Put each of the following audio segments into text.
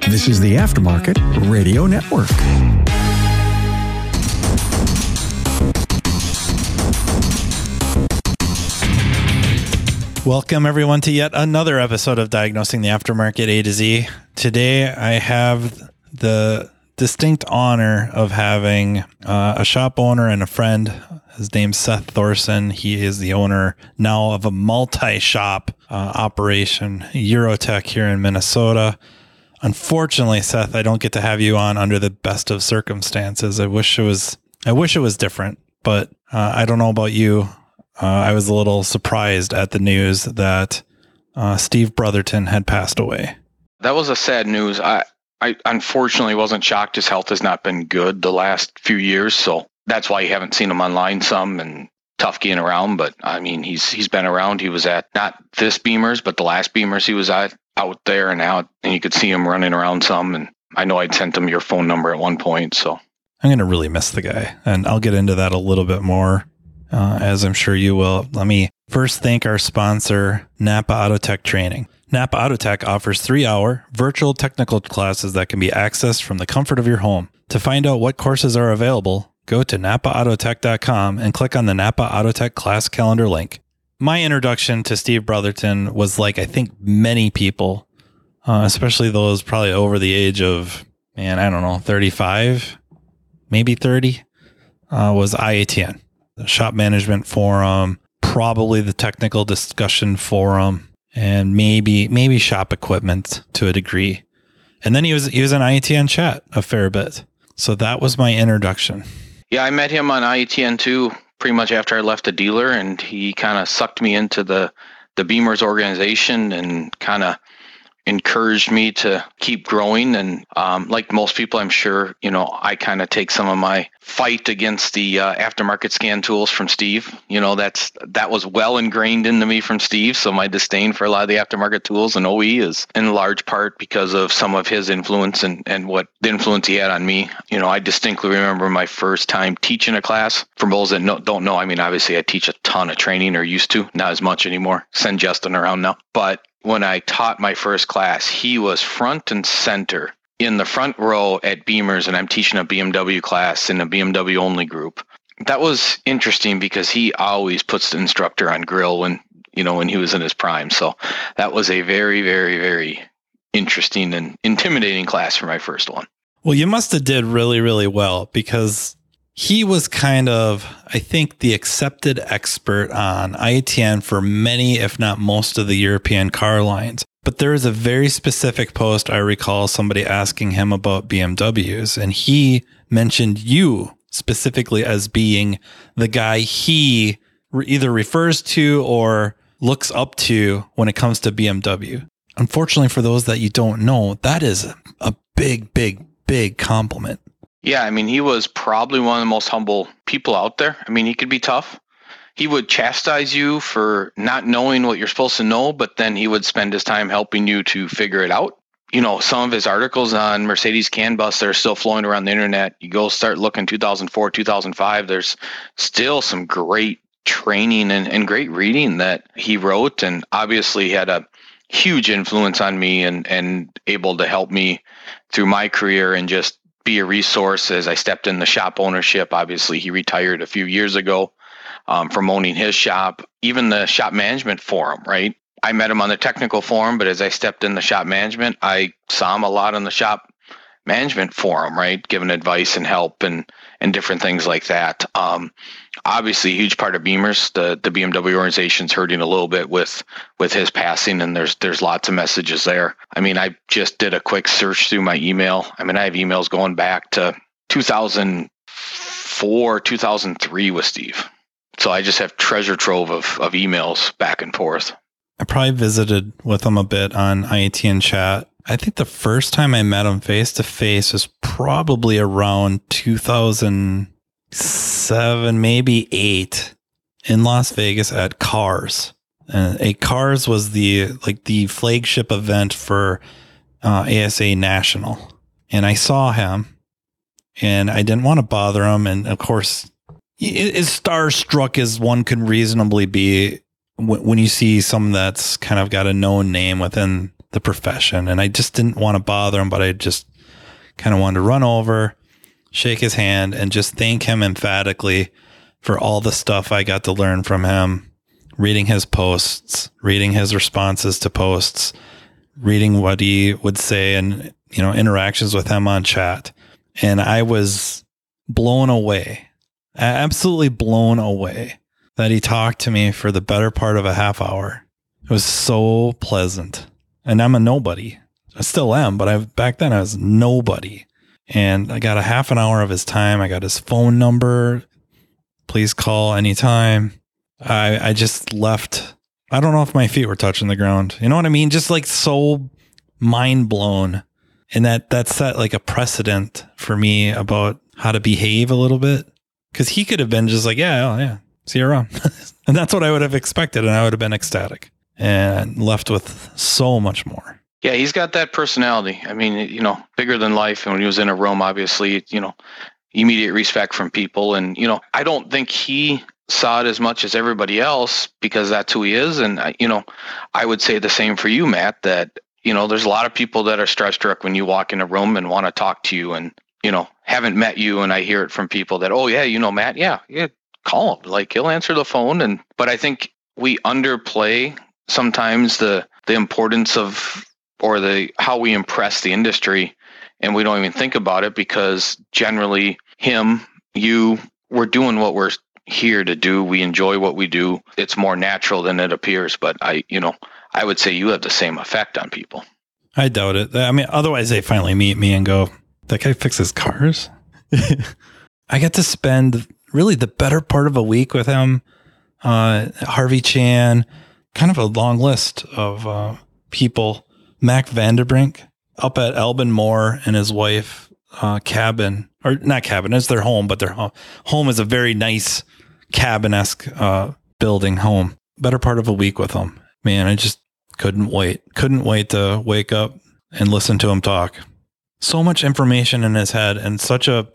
This is the Aftermarket Radio Network. Welcome, everyone, to yet another episode of Diagnosing the Aftermarket A to Z. Today, I have the distinct honor of having uh, a shop owner and a friend. His name's Seth Thorson. He is the owner now of a multi shop uh, operation, Eurotech, here in Minnesota. Unfortunately, Seth, I don't get to have you on under the best of circumstances. I wish it was. I wish it was different, but uh, I don't know about you uh, I was a little surprised at the news that uh, Steve Brotherton had passed away. That was a sad news. I, I unfortunately wasn't shocked. His health has not been good the last few years, so that's why you haven't seen him online some and tough getting around. But I mean, he's he's been around. He was at not this Beamers, but the last Beamers he was at out there and out, and you could see him running around some. And I know I'd sent him your phone number at one point, so I'm gonna really miss the guy, and I'll get into that a little bit more uh, as I'm sure you will. Let me first thank our sponsor, Napa Autotech Training. Napa Autotech offers three hour virtual technical classes that can be accessed from the comfort of your home. To find out what courses are available, go to napaautotech.com and click on the Napa Autotech class calendar link. My introduction to Steve Brotherton was like I think many people, uh, especially those probably over the age of, man, I don't know, 35, maybe 30, uh, was IATN the shop management forum, probably the technical discussion forum, and maybe maybe shop equipment to a degree. And then he was he was in IATN chat a fair bit. So that was my introduction. Yeah, I met him on IATN too, pretty much after I left the dealer, and he kind of sucked me into the the Beamers organization and kind of encouraged me to keep growing. And um, like most people, I'm sure, you know, I kind of take some of my fight against the uh, aftermarket scan tools from Steve. You know, that's that was well ingrained into me from Steve. So my disdain for a lot of the aftermarket tools and OE is in large part because of some of his influence and, and what the influence he had on me. You know, I distinctly remember my first time teaching a class. For those that no, don't know, I mean, obviously I teach a ton of training or used to, not as much anymore. Send Justin around now. But when I taught my first class, he was front and center in the front row at Beamers, and I'm teaching a BMW class in a BMW only group. That was interesting because he always puts the instructor on grill when you know when he was in his prime. So that was a very, very, very interesting and intimidating class for my first one. Well, you must have did really, really well because he was kind of, I think, the accepted expert on IATN for many, if not most of the European car lines. But there is a very specific post I recall somebody asking him about BMWs, and he mentioned you specifically as being the guy he either refers to or looks up to when it comes to BMW. Unfortunately, for those that you don't know, that is a big, big, big compliment. Yeah, I mean, he was probably one of the most humble people out there. I mean, he could be tough. He would chastise you for not knowing what you're supposed to know, but then he would spend his time helping you to figure it out. You know, some of his articles on Mercedes CAN bus that are still flowing around the internet. You go start looking 2004, 2005, there's still some great training and, and great reading that he wrote. And obviously, had a huge influence on me and, and able to help me through my career and just be a resource as I stepped in the shop ownership. Obviously, he retired a few years ago um, from owning his shop, even the shop management forum, right? I met him on the technical forum, but as I stepped in the shop management, I saw him a lot on the shop management forum, right? Giving advice and help and and different things like that. Um, obviously, huge part of Beamers, the the BMW organization's hurting a little bit with with his passing, and there's there's lots of messages there. I mean, I just did a quick search through my email. I mean, I have emails going back to 2004, 2003 with Steve. So I just have treasure trove of, of emails back and forth. I probably visited with him a bit on IATN chat I think the first time I met him face to face was probably around 2007, maybe eight in Las Vegas at Cars. And a Cars was the like the flagship event for uh, ASA National, and I saw him, and I didn't want to bother him, and of course, as starstruck as one can reasonably be when you see someone that's kind of got a known name within the profession. And I just didn't want to bother him, but I just kind of wanted to run over, shake his hand, and just thank him emphatically for all the stuff I got to learn from him, reading his posts, reading his responses to posts, reading what he would say and, you know, interactions with him on chat. And I was blown away, absolutely blown away that he talked to me for the better part of a half hour. It was so pleasant. And I'm a nobody. I still am, but I back then I was nobody. And I got a half an hour of his time. I got his phone number. Please call anytime. I I just left. I don't know if my feet were touching the ground. You know what I mean? Just like so mind blown. And that that set like a precedent for me about how to behave a little bit. Cause he could have been just like, yeah, oh, yeah, see you around. and that's what I would have expected. And I would have been ecstatic and left with so much more. Yeah, he's got that personality. I mean, you know, bigger than life. And when he was in a room, obviously, you know, immediate respect from people. And, you know, I don't think he saw it as much as everybody else because that's who he is. And, you know, I would say the same for you, Matt, that, you know, there's a lot of people that are stress struck when you walk in a room and want to talk to you and, you know, haven't met you. And I hear it from people that, oh, yeah, you know, Matt, yeah, yeah, call him. Like he'll answer the phone. And, but I think we underplay sometimes the, the importance of or the how we impress the industry and we don't even think about it because generally him you we're doing what we're here to do. We enjoy what we do. It's more natural than it appears but i you know i would say you have the same effect on people. I doubt it. I mean otherwise they finally meet me and go that guy fixes cars? I get to spend really the better part of a week with him. Uh, harvey chan kind of a long list of uh, people Mac Vanderbrink up at Albin Moore and his wife uh, cabin, or not cabin, it's their home, but their home is a very nice cabin esque uh, building home. Better part of a week with them. Man, I just couldn't wait. Couldn't wait to wake up and listen to him talk. So much information in his head and such a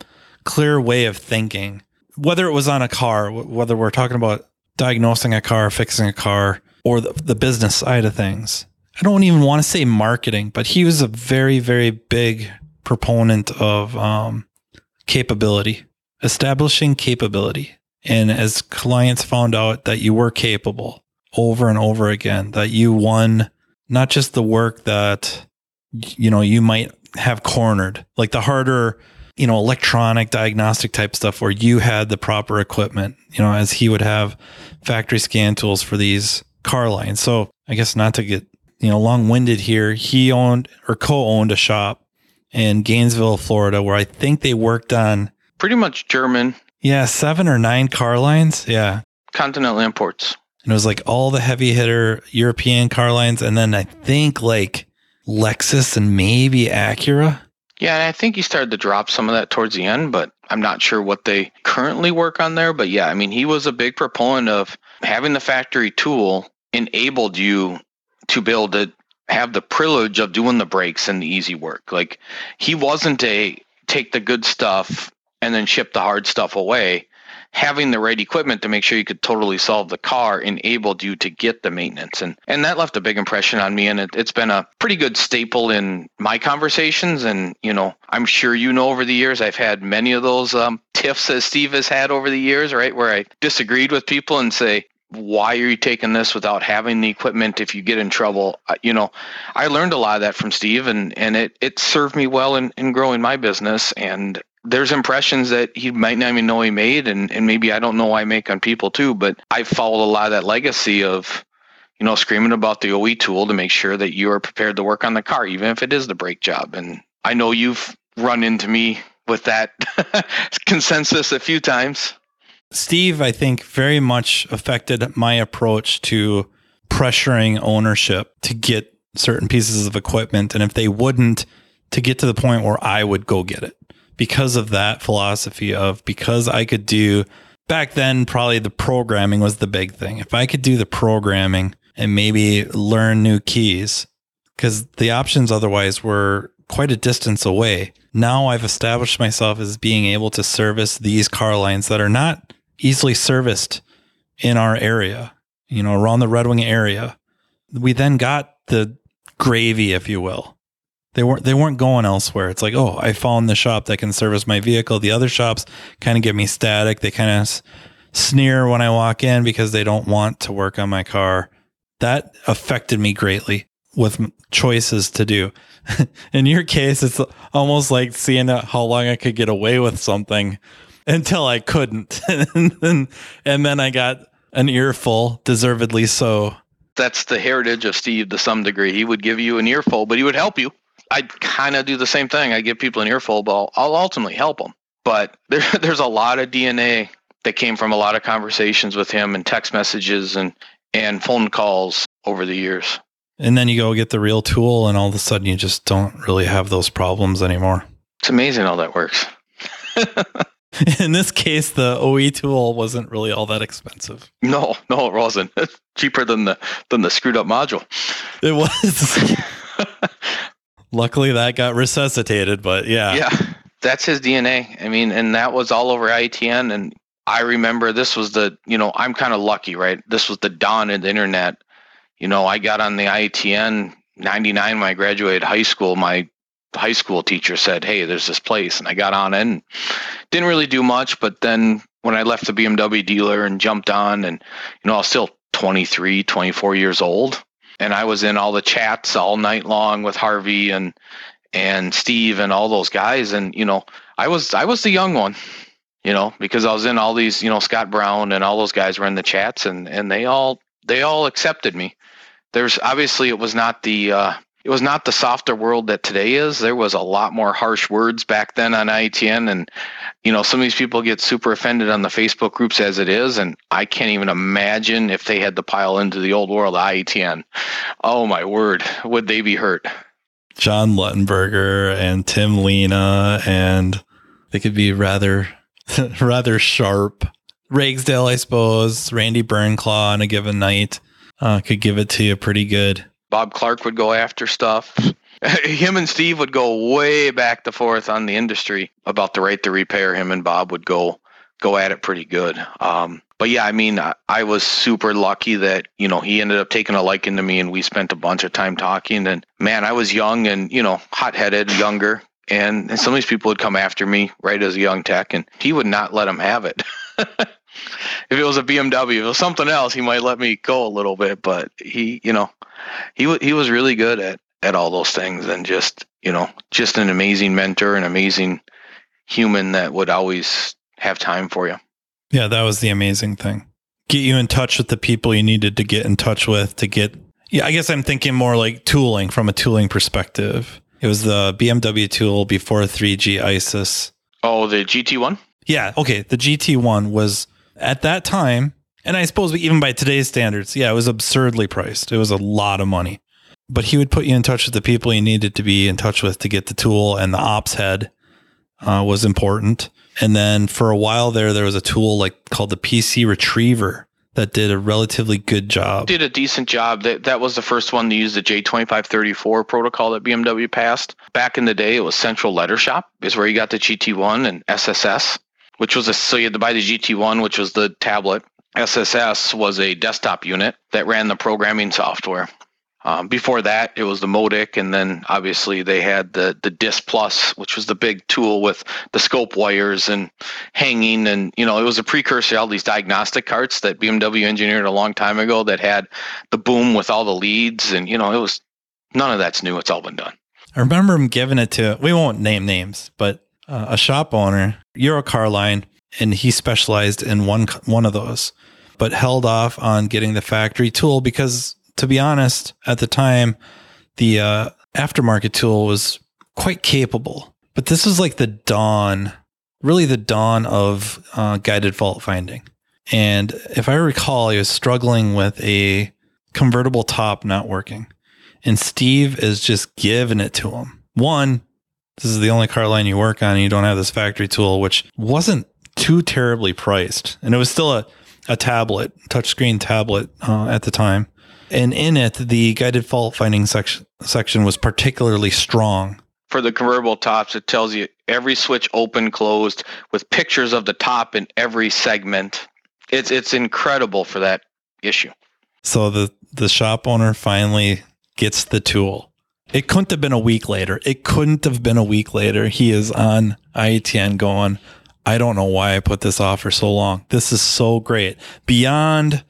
clear way of thinking. Whether it was on a car, whether we're talking about diagnosing a car, fixing a car, or the, the business side of things. I don't even want to say marketing, but he was a very, very big proponent of um, capability, establishing capability. And as clients found out that you were capable over and over again, that you won not just the work that, you know, you might have cornered, like the harder, you know, electronic diagnostic type stuff where you had the proper equipment, you know, as he would have factory scan tools for these car lines. So I guess not to get you know, long winded here. He owned or co owned a shop in Gainesville, Florida, where I think they worked on pretty much German. Yeah, seven or nine car lines. Yeah. Continental imports. And it was like all the heavy hitter European car lines. And then I think like Lexus and maybe Acura. Yeah, and I think he started to drop some of that towards the end, but I'm not sure what they currently work on there. But yeah, I mean, he was a big proponent of having the factory tool enabled you to be able to have the privilege of doing the brakes and the easy work. Like he wasn't a take the good stuff and then ship the hard stuff away. Having the right equipment to make sure you could totally solve the car enabled you to get the maintenance. And and that left a big impression on me. And it, it's been a pretty good staple in my conversations. And, you know, I'm sure you know over the years, I've had many of those um, tiffs as Steve has had over the years, right? Where I disagreed with people and say, why are you taking this without having the equipment if you get in trouble? You know i learned a lot of that from steve and and it it served me well in, in growing my business. And there's impressions that he might not even know he made and, and maybe i don't know i make on people too but i followed a lot of that legacy of you know screaming about the oe tool to make sure that you are prepared to work on the car even if it is the brake job. And i know you've run into me with that consensus a few times Steve, I think, very much affected my approach to pressuring ownership to get certain pieces of equipment. And if they wouldn't, to get to the point where I would go get it because of that philosophy of because I could do back then, probably the programming was the big thing. If I could do the programming and maybe learn new keys, because the options otherwise were quite a distance away. Now I've established myself as being able to service these car lines that are not easily serviced in our area, you know, around the Red Wing area. We then got the gravy, if you will. They weren't they weren't going elsewhere. It's like, oh, I found the shop that can service my vehicle. The other shops kind of get me static. They kind of sneer when I walk in because they don't want to work on my car. That affected me greatly with choices to do. In your case, it's almost like seeing how long I could get away with something until I couldn't. and, then, and then I got an earful, deservedly so. That's the heritage of Steve to some degree. He would give you an earful, but he would help you. I'd kind of do the same thing. I give people an earful, but I'll, I'll ultimately help them. But there, there's a lot of DNA that came from a lot of conversations with him and text messages and, and phone calls over the years. And then you go get the real tool, and all of a sudden you just don't really have those problems anymore. It's amazing how that works. In this case, the OE tool wasn't really all that expensive. No, no, it wasn't. It's cheaper than the than the screwed up module. It was. Luckily, that got resuscitated, but yeah. Yeah, that's his DNA. I mean, and that was all over ITN. And I remember this was the, you know, I'm kind of lucky, right? This was the dawn of the internet. You know, I got on the ITN 99 when I graduated high school. My high school teacher said, Hey, there's this place. And I got on and didn't really do much. But then when I left the BMW dealer and jumped on, and, you know, I was still 23, 24 years old. And I was in all the chats all night long with Harvey and and Steve and all those guys. And, you know, I was I was the young one, you know, because I was in all these, you know, Scott Brown and all those guys were in the chats and and they all they all accepted me. There's obviously it was not the uh it was not the softer world that today is. There was a lot more harsh words back then on ITN and you know, some of these people get super offended on the Facebook groups as it is, and I can't even imagine if they had to pile into the old world ITN. Oh my word, would they be hurt? John Luttenberger and Tim Lena, and they could be rather, rather sharp. Ragsdale, I suppose. Randy Burnclaw on a given night uh, could give it to you pretty good. Bob Clark would go after stuff. Him and Steve would go way back to forth on the industry about the right to repair. Him and Bob would go go at it pretty good. Um, but yeah, I mean, I, I was super lucky that you know he ended up taking a liking to me, and we spent a bunch of time talking. And man, I was young and you know hot headed, younger, and, and some of these people would come after me right as a young tech, and he would not let them have it. if it was a BMW, if it was something else, he might let me go a little bit. But he, you know, he he was really good at at all those things, and just you know, just an amazing mentor, an amazing human that would always have time for you. Yeah, that was the amazing thing. Get you in touch with the people you needed to get in touch with to get. Yeah, I guess I'm thinking more like tooling from a tooling perspective. It was the BMW tool before 3G ISIS. Oh, the GT one. Yeah, okay. The GT1 was at that time, and I suppose even by today's standards, yeah, it was absurdly priced. It was a lot of money. But he would put you in touch with the people you needed to be in touch with to get the tool, and the ops head uh, was important. And then for a while there, there was a tool like called the PC Retriever that did a relatively good job. Did a decent job. That that was the first one to use the J2534 protocol that BMW passed. Back in the day, it was Central Letter Shop is where you got the GT1 and SSS, which was a so you had to buy the GT1, which was the tablet. SSS was a desktop unit that ran the programming software. Um, before that, it was the Modic, and then obviously they had the the Dis Plus, which was the big tool with the scope wires and hanging, and you know it was a precursor to all these diagnostic carts that BMW engineered a long time ago that had the boom with all the leads, and you know it was none of that's new. It's all been done. I remember him giving it to, we won't name names, but uh, a shop owner, Euro car line, and he specialized in one one of those, but held off on getting the factory tool because, to be honest, at the time, the uh, aftermarket tool was quite capable. But this was like the dawn, really the dawn of uh, guided fault finding. And if I recall, he was struggling with a convertible top not working. And Steve is just giving it to him. One, this is the only car line you work on and you don't have this factory tool, which wasn't too terribly priced. And it was still a, a tablet, touchscreen tablet uh, at the time. And in it, the guided fault finding section, section was particularly strong. For the convertible tops, it tells you every switch open, closed, with pictures of the top in every segment. It's it's incredible for that issue. So the, the shop owner finally gets the tool It couldn't have been a week later. It couldn't have been a week later. He is on IATN going, I don't know why I put this off for so long. This is so great. Beyond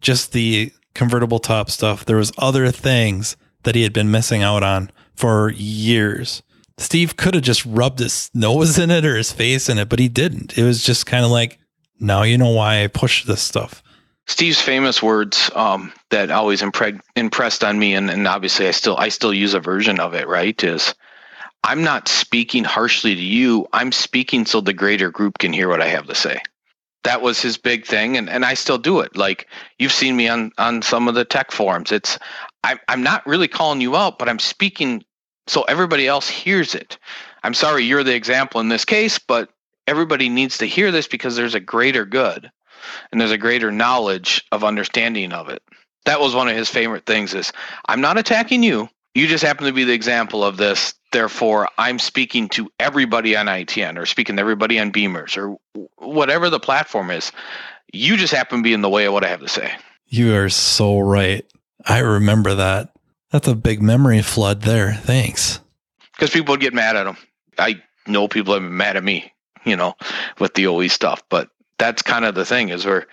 just the convertible top stuff, there was other things that he had been missing out on for years. Steve could have just rubbed his nose in it or his face in it, but he didn't. It was just kind of like, now you know why I push this stuff. Steve's famous words um, that always impreg- impressed on me, and, and obviously I still I still use a version of it. Right? Is I'm not speaking harshly to you. I'm speaking so the greater group can hear what I have to say. That was his big thing, and, and I still do it. Like you've seen me on on some of the tech forums. It's I'm I'm not really calling you out, but I'm speaking so everybody else hears it. I'm sorry you're the example in this case, but everybody needs to hear this because there's a greater good and there's a greater knowledge of understanding of it. That was one of his favorite things is I'm not attacking you. You just happen to be the example of this. Therefore, I'm speaking to everybody on ITN or speaking to everybody on Beamers or whatever the platform is. You just happen to be in the way of what I have to say. You are so right. I remember that. That's a big memory flood there. Thanks. Because people would get mad at him. I know people have been mad at me, you know, with the OE stuff, but that's kind of the thing is we're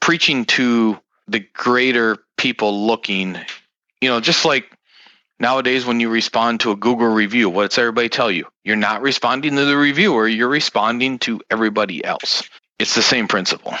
preaching to the greater people looking, you know, just like nowadays when you respond to a Google review, what's everybody tell you? You're not responding to the reviewer, you're responding to everybody else. It's the same principle.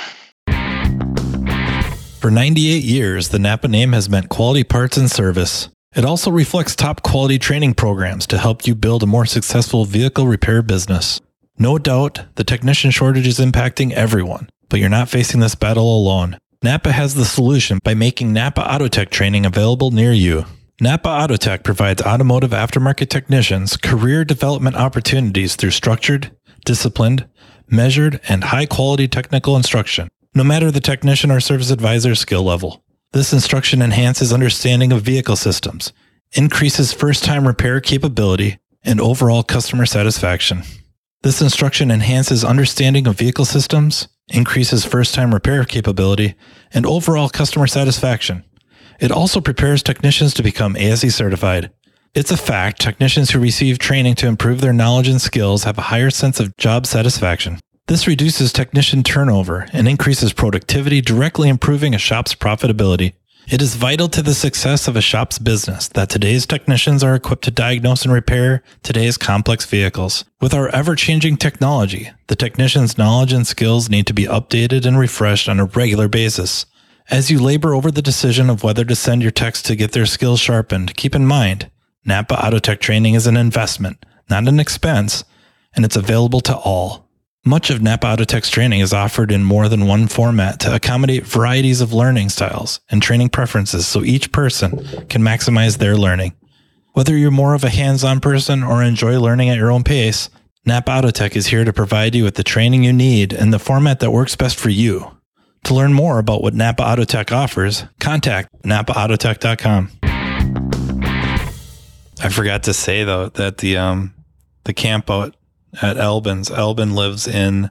For 98 years, the Napa name has meant quality parts and service. It also reflects top quality training programs to help you build a more successful vehicle repair business. No doubt, the technician shortage is impacting everyone, but you're not facing this battle alone. Napa has the solution by making Napa Autotech training available near you. Napa Autotech provides automotive aftermarket technicians career development opportunities through structured, disciplined, measured, and high quality technical instruction, no matter the technician or service advisor skill level. This instruction enhances understanding of vehicle systems, increases first time repair capability, and overall customer satisfaction. This instruction enhances understanding of vehicle systems, increases first time repair capability, and overall customer satisfaction. It also prepares technicians to become ASE certified. It's a fact technicians who receive training to improve their knowledge and skills have a higher sense of job satisfaction. This reduces technician turnover and increases productivity, directly improving a shop's profitability. It is vital to the success of a shop's business that today's technicians are equipped to diagnose and repair today's complex vehicles. With our ever changing technology, the technician's knowledge and skills need to be updated and refreshed on a regular basis. As you labor over the decision of whether to send your techs to get their skills sharpened, keep in mind, Napa Autotech training is an investment, not an expense, and it's available to all. Much of Napa Autotech's training is offered in more than one format to accommodate varieties of learning styles and training preferences so each person can maximize their learning. Whether you're more of a hands-on person or enjoy learning at your own pace, Napa Autotech is here to provide you with the training you need in the format that works best for you. To learn more about what Napa Autotech offers, contact napaautotech.com. I forgot to say though that the um the camp out at Albin's. Albin lives in,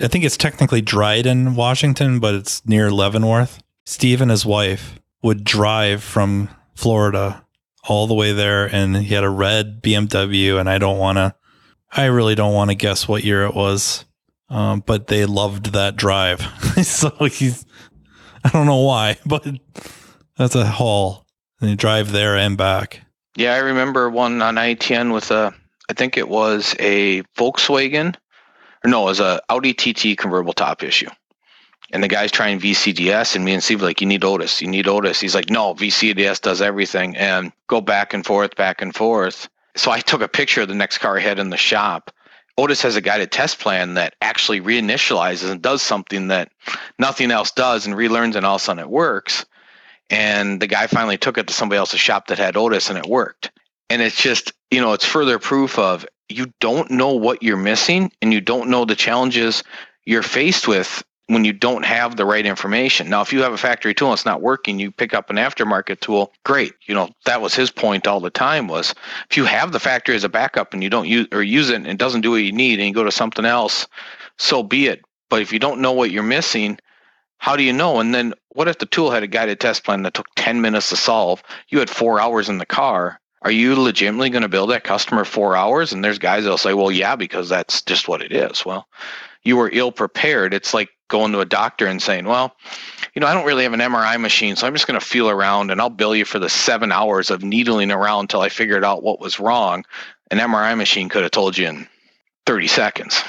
I think it's technically Dryden, Washington, but it's near Leavenworth. Steve and his wife would drive from Florida all the way there, and he had a red BMW. And I don't want to, I really don't want to guess what year it was, um, but they loved that drive. so he's, I don't know why, but that's a haul. And you drive there and back. Yeah, I remember one on ITN with a I think it was a Volkswagen, or no, it was a Audi TT convertible top issue. And the guy's trying VCDS, and me and Steve like, you need ODIS, you need ODIS. He's like, no, VCDS does everything, and go back and forth, back and forth. So I took a picture of the next car I had in the shop. ODIS has a guided test plan that actually reinitializes and does something that nothing else does and relearns, and all of a sudden it works. And the guy finally took it to somebody else's shop that had ODIS, and it worked. And it's just, you know, it's further proof of you don't know what you're missing and you don't know the challenges you're faced with when you don't have the right information. Now, if you have a factory tool and it's not working, you pick up an aftermarket tool, great. You know, that was his point all the time was if you have the factory as a backup and you don't use or use it and it doesn't do what you need and you go to something else, so be it. But if you don't know what you're missing, how do you know? And then what if the tool had a guided test plan that took 10 minutes to solve? You had four hours in the car are you legitimately going to bill that customer four hours? And there's guys that'll say, well, yeah, because that's just what it is. Well, you were ill prepared. It's like going to a doctor and saying, well, you know, I don't really have an MRI machine, so I'm just going to feel around and I'll bill you for the seven hours of needling around until I figured out what was wrong. An MRI machine could have told you in 30 seconds.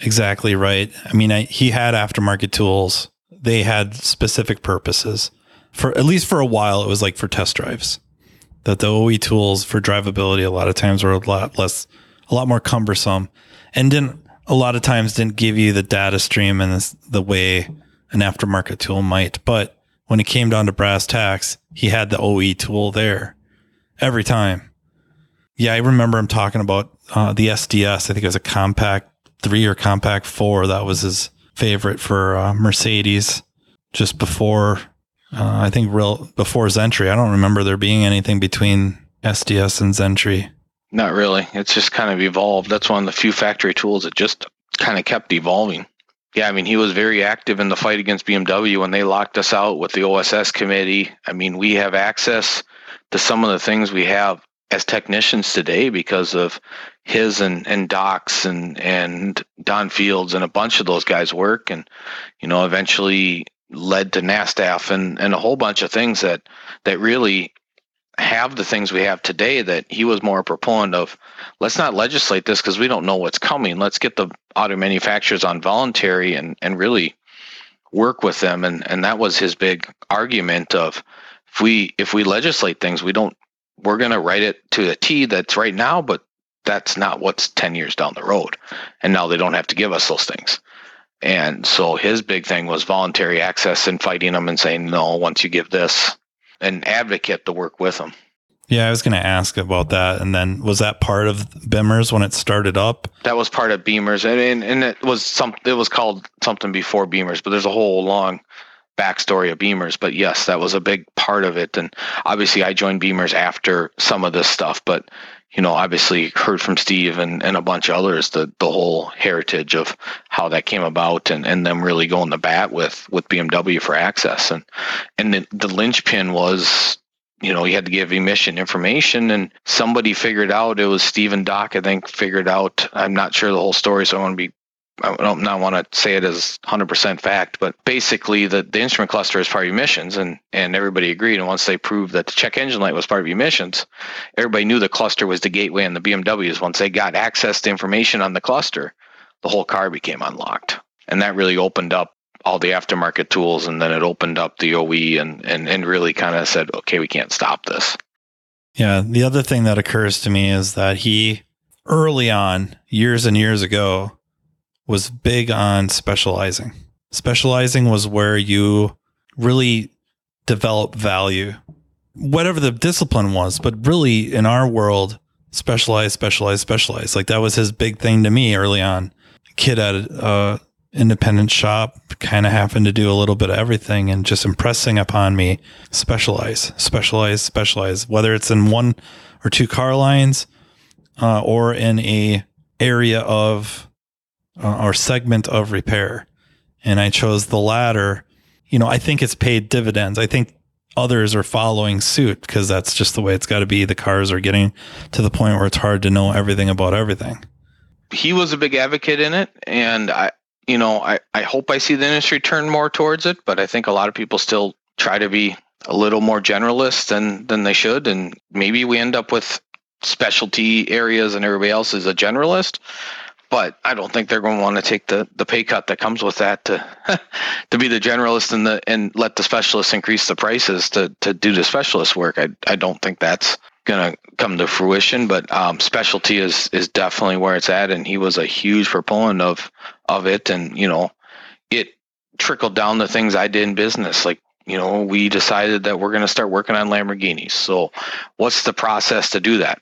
Exactly right. I mean, I, he had aftermarket tools. They had specific purposes. For at least for a while, it was like for test drives. That the OE tools for drivability a lot of times were a lot less, a lot more cumbersome, and didn't a lot of times didn't give you the data stream and the, the way an aftermarket tool might. But when it came down to brass tacks, he had the OE tool there every time. Yeah, I remember him talking about uh, the SDS. I think it was a compact three or compact four. That was his favorite for uh, Mercedes just before, uh, I think real before Xentry. I don't remember there being anything between SDS and Xentry. Not really. It's just kind of evolved. That's one of the few factory tools that just kind of kept evolving. Yeah, I mean, he was very active in the fight against BMW when they locked us out with the OSS committee. I mean, we have access to some of the things we have as technicians today because of his and, and Doc's and, and Don Fields and a bunch of those guys' work and, you know, eventually led to NASTF and, and a whole bunch of things that, that really have the things we have today that he was more a proponent of let's not legislate this because we don't know what's coming let's get the auto manufacturers on voluntary and, and really work with them and, and that was his big argument of if we if we legislate things we don't we're going to write it to a T that's right now, but that's not what's 10 years down the road. And now they don't have to give us those things. And so his big thing was voluntary access and fighting them and saying, no, once you give this, an advocate to work with them. Yeah, I was going to ask about that. And then was that part of Beamers when it started up? That was part of Beamers. And, and, and it was some, it was called something before Beamers, but there's a whole long backstory of Beamers. but yes, that was a big part of it. And obviously, I joined Beamers after some of this stuff, but you know, obviously heard from Steve and, and a bunch of others the the whole heritage of how that came about and, and them really going to bat with with BMW for access and and the, the linchpin was you know, you had to give emission information and somebody figured out it was Stephen Doc, I think, figured out. I'm not sure the whole story, so I want to be I don't not want to say it as 100% fact, but basically the, the instrument cluster is part of emissions, and, and everybody agreed. And once they proved that the check engine light was part of emissions, everybody knew the cluster was the gateway and the BMWs. Once they got access to information on the cluster, the whole car became unlocked. And that really opened up all the aftermarket tools, and then it opened up the OE and, and, and really kind of said, okay, we can't stop this. Yeah. The other thing that occurs to me is that he, early on, years and years ago, was big on specializing. Specializing was where you really develop value, whatever the discipline was. But really, in our world, specialize, specialize, specialize. Like that was his big thing to me early on. Kid at a independent shop, kind of having to do a little bit of everything and just impressing upon me specialize, specialize, specialize, whether it's in one or two car lines uh, or in a area of uh, or segment of repair. And I chose the latter. You know, I think it's paid dividends. I think others are following suit because that's just the way it's got to be. The cars are getting to the point where it's hard to know everything about everything. He was a big advocate in it. And I, you know, I, I hope I see the industry turn more towards it, but I think a lot of people still try to be a little more generalist than, than they should. And maybe we end up with specialty areas and everybody else is a generalist but I don't think they're going to want to take the, the pay cut that comes with that to to be the generalist and the and let the specialists increase the prices to to do the specialist work. I I don't think that's going to come to fruition. But um, specialty is is definitely where it's at, and he was a huge proponent of of it. And you know, it trickled down the things I did in business, like you know, we decided that we're going to start working on Lamborghinis. So, what's the process to do that?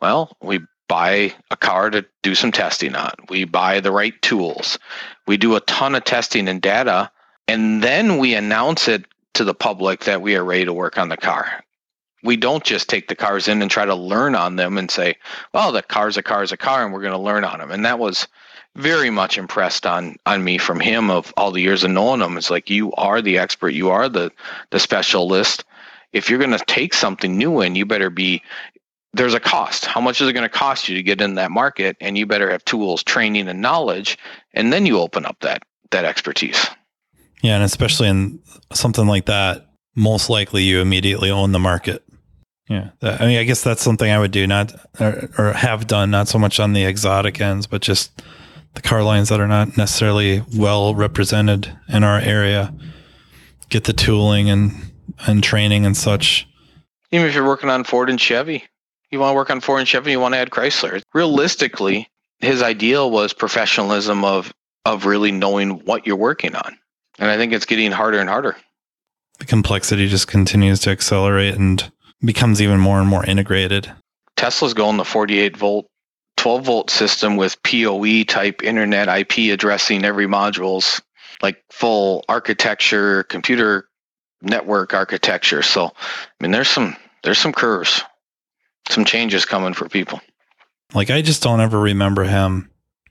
Well, we buy a car to do some testing on. We buy the right tools. We do a ton of testing and data, and then we announce it to the public that we are ready to work on the car. We don't just take the cars in and try to learn on them and say, well, the car's a car's a car and we're going to learn on them. And that was very much impressed on on me from him of all the years of knowing him. It's like you are the expert, you are the the specialist. If you're going to take something new in, you better be there's a cost. How much is it going to cost you to get in that market? And you better have tools, training, and knowledge, and then you open up that that expertise. Yeah, and especially in something like that, most likely you immediately own the market. Yeah, I mean, I guess that's something I would do, not or, or have done, not so much on the exotic ends, but just the car lines that are not necessarily well represented in our area. Get the tooling and and training and such. Even if you're working on Ford and Chevy, you want to work on Ford and Chevy, you want to add Chrysler. Realistically, his ideal was professionalism of of really knowing what you're working on. And I think it's getting harder and harder. The complexity just continues to accelerate and becomes even more and more integrated. Tesla's going the 48 volt, 12 volt system with PoE type internet IP addressing every modules, like full architecture, computer network architecture. So, I mean, there's some there's some curves, some changes coming for people. Like I just don't ever remember him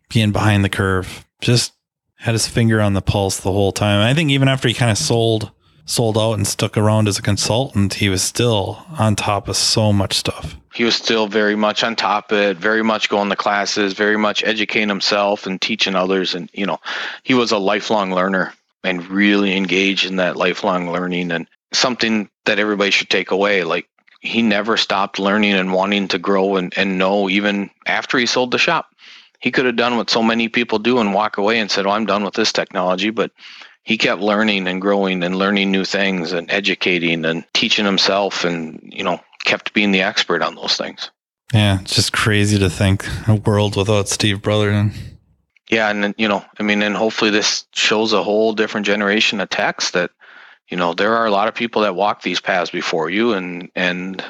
being behind the curve. Just had his finger on the pulse the whole time. I think even after he kind of sold sold out and stuck around as a consultant, he was still on top of so much stuff. He was still very much on top of it, very much going to classes, very much educating himself and teaching others. And, you know, he was a lifelong learner and really engaged in that lifelong learning and something that everybody should take away. Like he never stopped learning and wanting to grow and, and know even after he sold the shop. He could have done what so many people do and walk away and said, Oh, I'm done with this technology. But he kept learning and growing and learning new things and educating and teaching himself and, you know, kept being the expert on those things. Yeah, it's just crazy to think a world without Steve Brotherton. Yeah, and you know, I mean, and hopefully this shows a whole different generation of techs that, you know, there are a lot of people that walk these paths before you, and and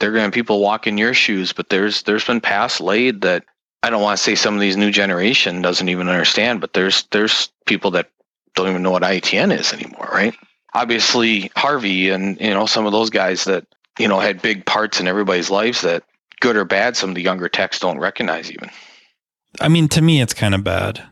they're going to people walk in your shoes, but there's there's been paths laid that I don't want to say some of these new generation doesn't even understand, but there's there's people that don't even know what IATN is anymore, right? Obviously, Harvey and you know some of those guys that you know had big parts in everybody's lives that good or bad, some of the younger techs don't recognize even. I mean, to me, it's kind of bad.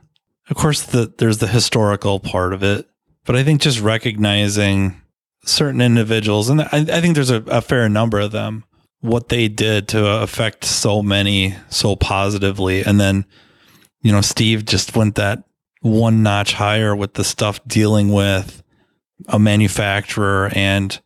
Of course, the, there's the historical part of it, but I think just recognizing certain individuals, and I, I think there's a, a fair number of them, what they did to affect so many so positively, and then you know, Steve just went that one notch higher with the stuff dealing with a manufacturer and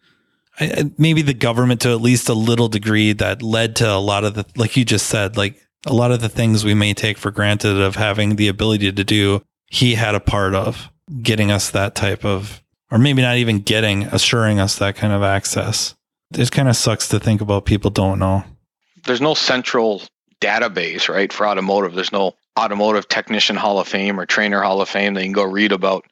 maybe the government to at least a little degree that led to a lot of the, like you just said, like a lot of the things we may take for granted of having the ability to do, he had a part of getting us that type of, or maybe not even getting, assuring us that kind of access. It kind of sucks to think about people don't know. There's no central database, right, for automotive. There's no automotive technician hall of fame or trainer hall of fame that you can go read about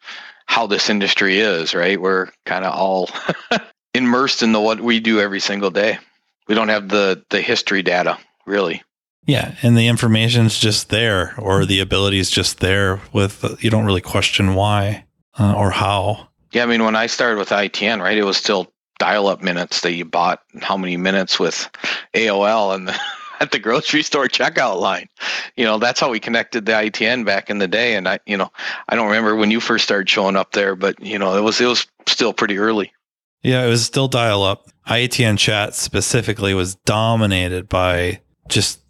how this industry is, right? We're kind of all immersed in the what we do every single day. We don't have the the history data, really. Yeah, and the information's just there, or the ability is just there. With you don't really question why uh, or how. Yeah, I mean, when I started with ITN, right, it was still dial-up minutes that you bought. How many minutes with AOL and the, at the grocery store checkout line? You know, that's how we connected the ITN back in the day. And I, you know, I don't remember when you first started showing up there, but you know, it was it was still pretty early. Yeah, it was still dial-up. ITN chat specifically was dominated by just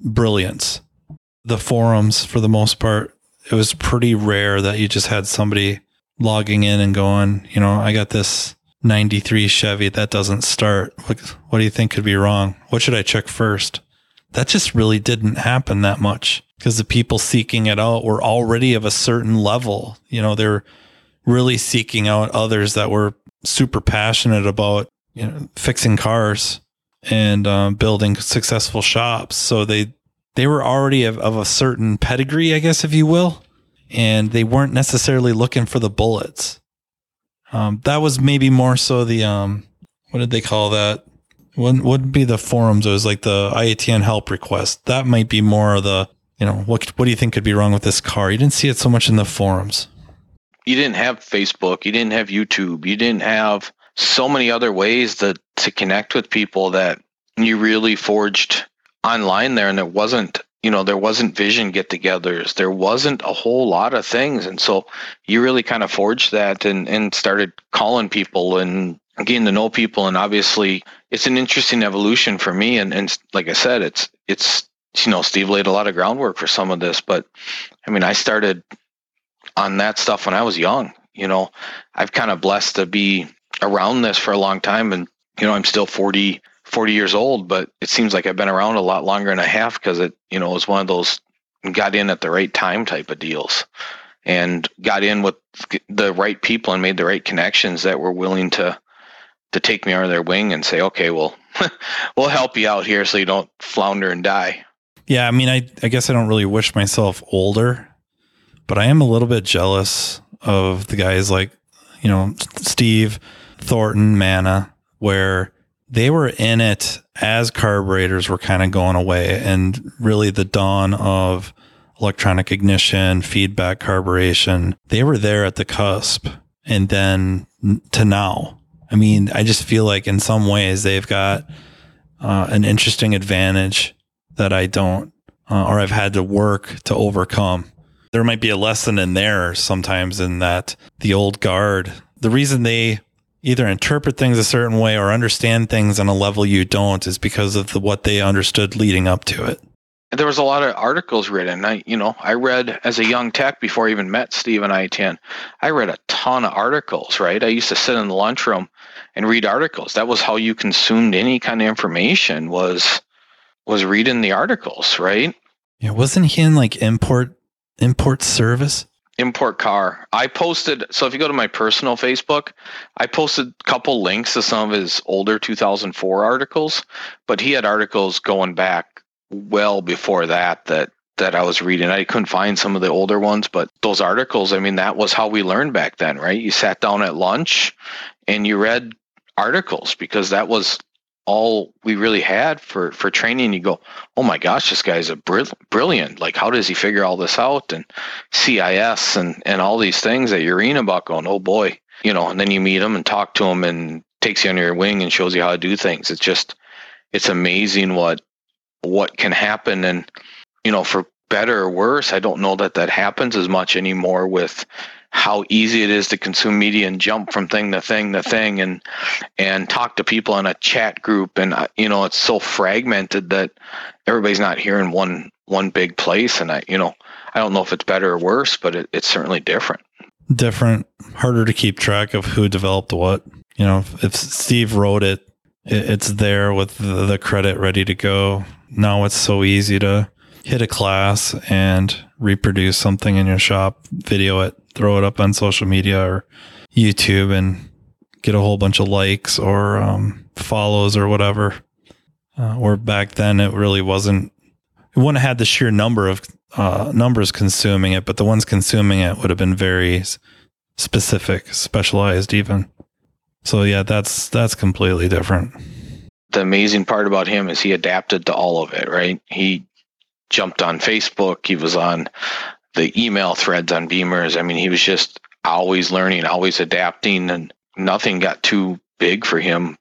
brilliance. The forums, for the most part, it was pretty rare that you just had somebody logging in and going, you know, I got this 93 Chevy that doesn't start. What, what do you think could be wrong? What should I check first? That just really didn't happen that much because the people seeking it out were already of a certain level. You know, they're really seeking out others that were super passionate about, you know, fixing cars and um, building successful shops. So they they were already of, of a certain pedigree, I guess, if you will, and they weren't necessarily looking for the bullets. Um, that was maybe more so the um, what did they call that? Wouldn't wouldn't be the forums. It was like the IATN help request. That might be more of the you know what what do you think could be wrong with this car? You didn't see it so much in the forums. You didn't have Facebook. You didn't have YouTube. You didn't have so many other ways that to connect with people that you really forged online there and there wasn't you know there wasn't vision get-togethers. There wasn't a whole lot of things. And so you really kind of forged that and and started calling people and getting to know people. And obviously it's an interesting evolution for me. And, and like I said, it's, it's, you know, Steve laid a lot of groundwork for some of this, but I mean, I started on that stuff when I was young, you know, I've kind of blessed to be around this for a long time and, you know, I'm still 40, 40 years old, but it seems like I've been around a lot longer than I have because it, you know, was one of those got in at the right time type of deals and got in with the right people and made the right connections that were willing to to take me under their wing and say, okay, well, we'll help you out here so you don't flounder and die. Yeah, I mean, I I guess I don't really wish myself older, but I am a little bit jealous of the guys like you know Steve Thornton, Manna, where they were in it as carburetors were kind of going away and really the dawn of electronic ignition, feedback carburation, they were there at the cusp. And then to now, I mean, I just feel like in some ways they've got uh, an interesting advantage that I don't, uh, or I've had to work to overcome. There might be a lesson in there sometimes in that the old guard, the reason they either interpret things a certain way or understand things on a level you don't is because of the, what they understood leading up to it there was a lot of articles written. I, you know, I read as a young tech before I even met Steve and IATN. I read a ton of articles, right? I used to sit in the lunchroom and read articles. That was how you consumed any kind of information was was reading the articles, right? Yeah, wasn't he in like import import service? Import car. I posted so if you go to my personal Facebook, I posted a couple links to some of his older 2004 articles, but he had articles going back well before that that that I was reading. I couldn't find some of the older ones, but those articles, I mean, that was how we learned back then, right? You sat down at lunch and you read articles because that was all we really had for for training. You go oh my gosh this guy's a brilliant. Like how does he figure all this out? And cis and and all these things that you're reading about going oh boy you know and then you meet him and talk to him and takes you under your wing and shows you how to do things. It's just it's amazing what what can happen. And you know for better or worse. I don't know that that happens as much anymore with how easy it is to consume media and jump from thing to thing to thing and and talk to people in a chat group. And uh, you know it's so fragmented that everybody's not here in one one big place. And i you know i don't know if it's better or worse but it, it's certainly different. Different harder to keep track of who developed what. You know if steve wrote it it's there with the credit ready to go. Now it's so easy to hit a class and reproduce something in your shop, video it, throw it up on social media or YouTube and get a whole bunch of likes or um, follows or whatever. Uh, or back then, it really wasn't. It wouldn't have had the sheer number of uh, numbers consuming it, but the ones consuming it would have been very specific, specialized, even. So yeah, that's that's completely different the amazing part about him is he adapted to all of it, right? He jumped on Facebook, he was on the email threads on Beamers. I mean, he was just always learning, always adapting, and nothing got too big for him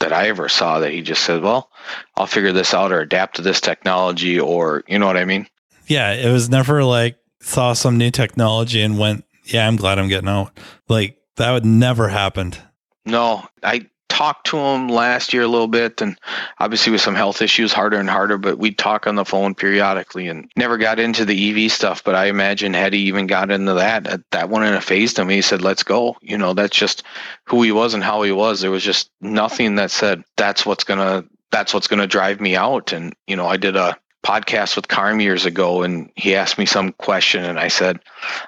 that I ever saw that he just said, Well, I'll figure this out or adapt to this technology, or you know what I mean? Yeah, it was never like saw some new technology and went, Yeah, I'm glad I'm getting out. Like that would never happened. No, I talked to him last year a little bit, and obviously with some health issues, harder and harder. But we'd talk on the phone periodically, and never got into the EV stuff. But I imagine had he even got into that, that one in a fazed him. He said, "Let's go." You know, that's just who he was and how he was. There was just nothing that said that's what's gonna that's what's gonna drive me out. And you know, I did a podcast with Carm years ago, and he asked me some question, and I said,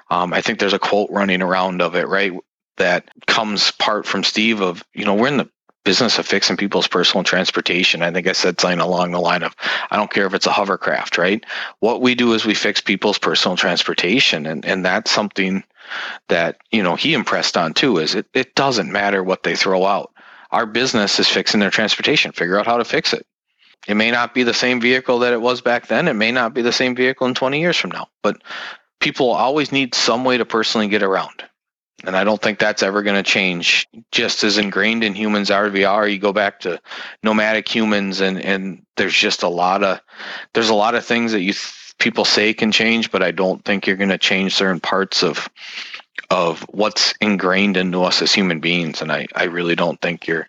um, I think there's a quote running around of it, right? That comes part from Steve of, you know, we're in the business of fixing people's personal transportation. I think I said something along the line of, I don't care if it's a hovercraft, right? What we do is we fix people's personal transportation. And, and that's something that, you know, he impressed on too, is it, it doesn't matter what they throw out. Our business is fixing their transportation. Figure out how to fix it. It may not be the same vehicle that it was back then. It may not be the same vehicle in 20 years from now, but people always need some way to personally get around. And I don't think that's ever going to change. Just as ingrained in humans are we are, you go back to nomadic humans, and and there's just a lot of there's a lot of things that you th- people say can change, but I don't think you're going to change certain parts of of what's ingrained into us as human beings. And I I really don't think you're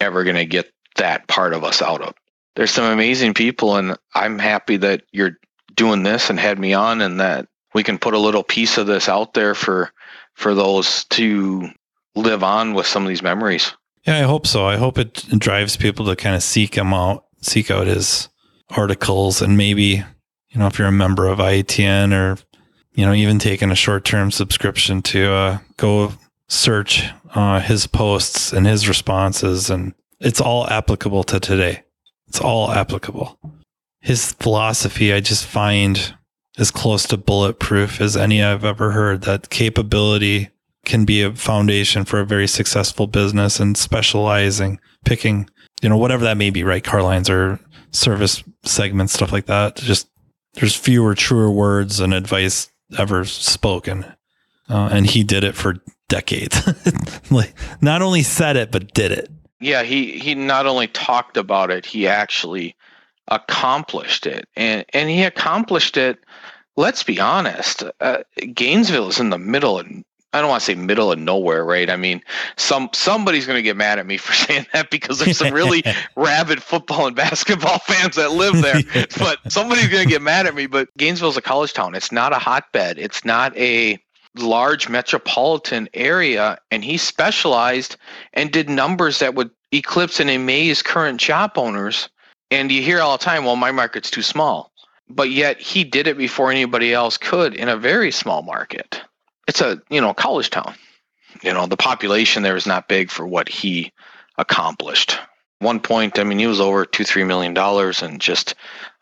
ever going to get that part of us out of. There's some amazing people, and I'm happy that you're doing this and had me on, and that we can put a little piece of this out there for for those to live on with some of these memories. Yeah, I hope so. I hope it drives people to kind of seek him out, seek out his articles, and maybe you know if you're a member of IATN or you know even taking a short term subscription to uh, go search uh, his posts and his responses, and it's all applicable to today. It's all applicable. His philosophy, I just find as close to bulletproof as any I've ever heard. That capability can be a foundation for a very successful business and specializing, picking, you know, whatever that may be, right? Car lines or service segments, stuff like that. Just there's fewer truer words and advice ever spoken. Uh, and he did it for decades. like not only said it, but did it. Yeah, he, he not only talked about it, he actually accomplished it. And, and he accomplished it let's be honest, uh, Gainesville is in the middle of I don't want to say middle of nowhere, right? I mean, some somebody's going to get mad at me for saying that because there's some really rabid football and basketball fans that live there. But somebody's going to get mad at me. But Gainesville's a college town. It's not a hotbed. It's not a large metropolitan area. And he specialized and did numbers that would eclipse and amaze current shop owners. And you hear all the time, well, my market's too small but yet he did it before anybody else could in a very small market. It's a, you know, college town. You know, the population there is not big for what he accomplished. One point, I mean, he was over two, three million dollars and just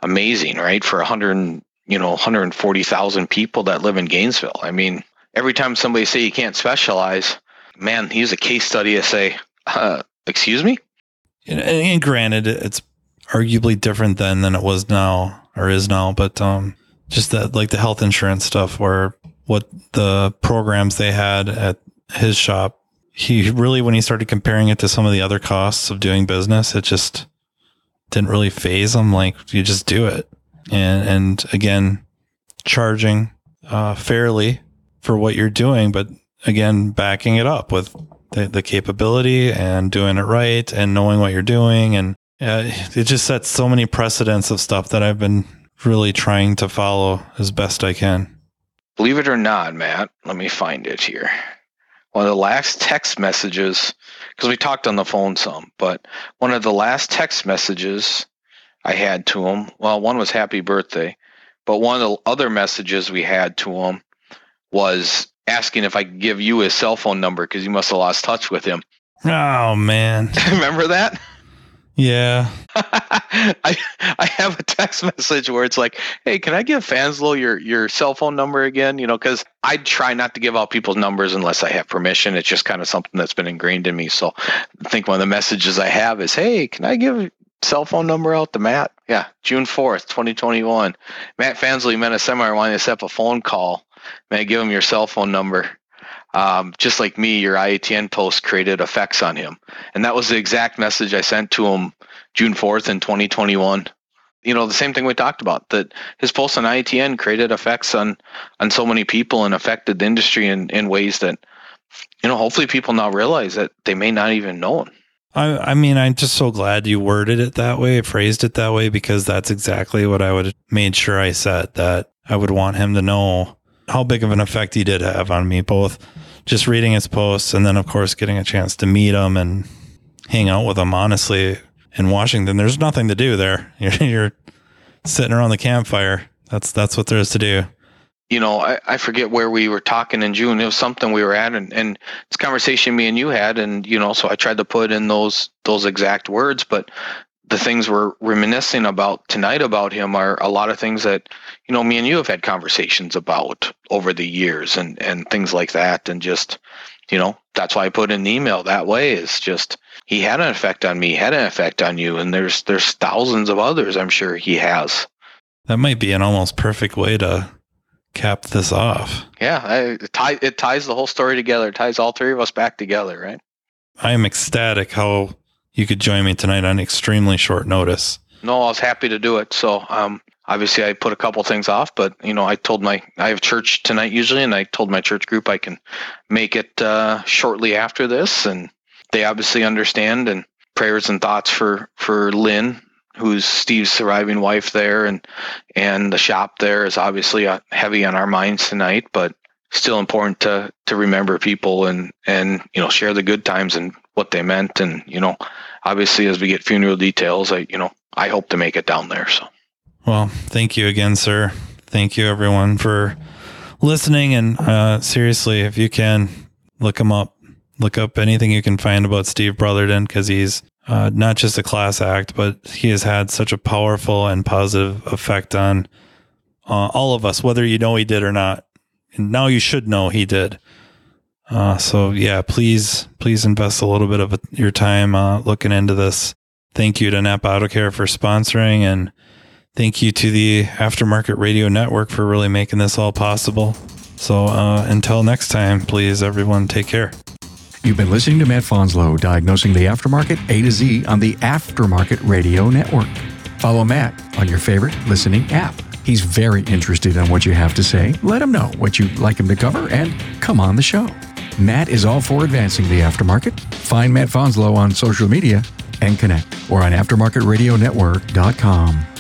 amazing, right? For a hundred, you know, 140,000 people that live in Gainesville. I mean, every time somebody say you can't specialize, man, he's a case study to say, uh, excuse me? And, and granted, it's arguably different then than it was now or is now, but um, just that like the health insurance stuff where what the programs they had at his shop, he really when he started comparing it to some of the other costs of doing business, it just didn't really faze him. Like you just do it, and and again, charging uh, fairly for what you're doing, but again, backing it up with the, the capability and doing it right and knowing what you're doing and yeah, it just sets so many precedents of stuff that I've been really trying to follow as best I can. Believe it or not, Matt, let me find it here. One of the last text messages, because we talked on the phone some, but one of the last text messages I had to him, well, one was happy birthday, but one of the other messages we had to him was asking if I could give you his cell phone number because you must have lost touch with him. Oh, man. Remember that? Yeah. I I have a text message where it's like, "Hey, can I give Fanslow your your cell phone number again?" You know, because I try not to give out people's numbers unless I have permission. It's just kind of something that's been ingrained in me. So I think one of the messages I have is, "Hey, can I give cell phone number out to Matt?" Yeah, June fourth, twenty twenty one. Matt Fanslow met a seminar wanting to set up a phone call. May I give him your cell phone number? Um, just like me, your IATN post created effects on him. And that was the exact message I sent to him June 4th in 2021. You know, the same thing we talked about that his post on IATN created effects on, on so many people and affected the industry in, in ways that, you know, hopefully people now realize that they may not even know him. I, I mean, I'm just so glad you worded it that way, phrased it that way, because that's exactly what I would have made sure I said that I would want him to know how big of an effect he did have on me, both just reading his posts and then, of course, getting a chance to meet him and hang out with him. Honestly, in Washington, there's nothing to do there. You're, you're sitting around the campfire. That's that's what there is to do. You know, I, I forget where we were talking in June. It was something we were at, and, and it's conversation me and you had, and you know, so I tried to put in those those exact words, but the things we're reminiscing about tonight about him are a lot of things that you know me and you have had conversations about over the years and and things like that. And just you know that's why i put in the email that way is just he had an effect on me had an effect on you. And there's there's thousands of others i'm sure he has. That might be an almost perfect way to cap this off. Yeah I, it, tie, it ties the whole story together. It ties all three of us back together right? I am ecstatic how you could join me tonight on extremely short notice. No, I was happy to do it. So, um, obviously, I put a couple things off, but you know, I told my I have church tonight usually, and I told my church group I can make it uh, shortly after this, and they obviously understand. And prayers and thoughts for for Lynn, who's Steve's surviving wife there, and and the shop there is obviously uh, heavy on our minds tonight, but still important to to remember people and and you know share the good times and what they meant, and you know obviously as we get funeral details, I you know I hope to make it down there. So, well, thank you again, sir. Thank you everyone for listening, and uh, seriously, if you can look him up, look up anything you can find about Steve Brotherton because he's uh, not just a class act, but he has had such a powerful and positive effect on uh, all of us, whether you know he did or not. And now you should know he did. Uh, so yeah, please, please invest a little bit of your time uh, looking into this. Thank you to Napa Auto Care for sponsoring, and thank you to the Aftermarket Radio Network for really making this all possible. So uh, until next time, please, everyone, take care. You've been listening to Matt Fanslow diagnosing the aftermarket A to Z on the Aftermarket Radio Network. Follow Matt on your favorite listening app. He's very interested in what you have to say. Let him know what you'd like him to cover and come on the show. Matt is all for advancing the aftermarket. Find Matt Fanslow on social media and connect or on aftermarketradionetwork.com.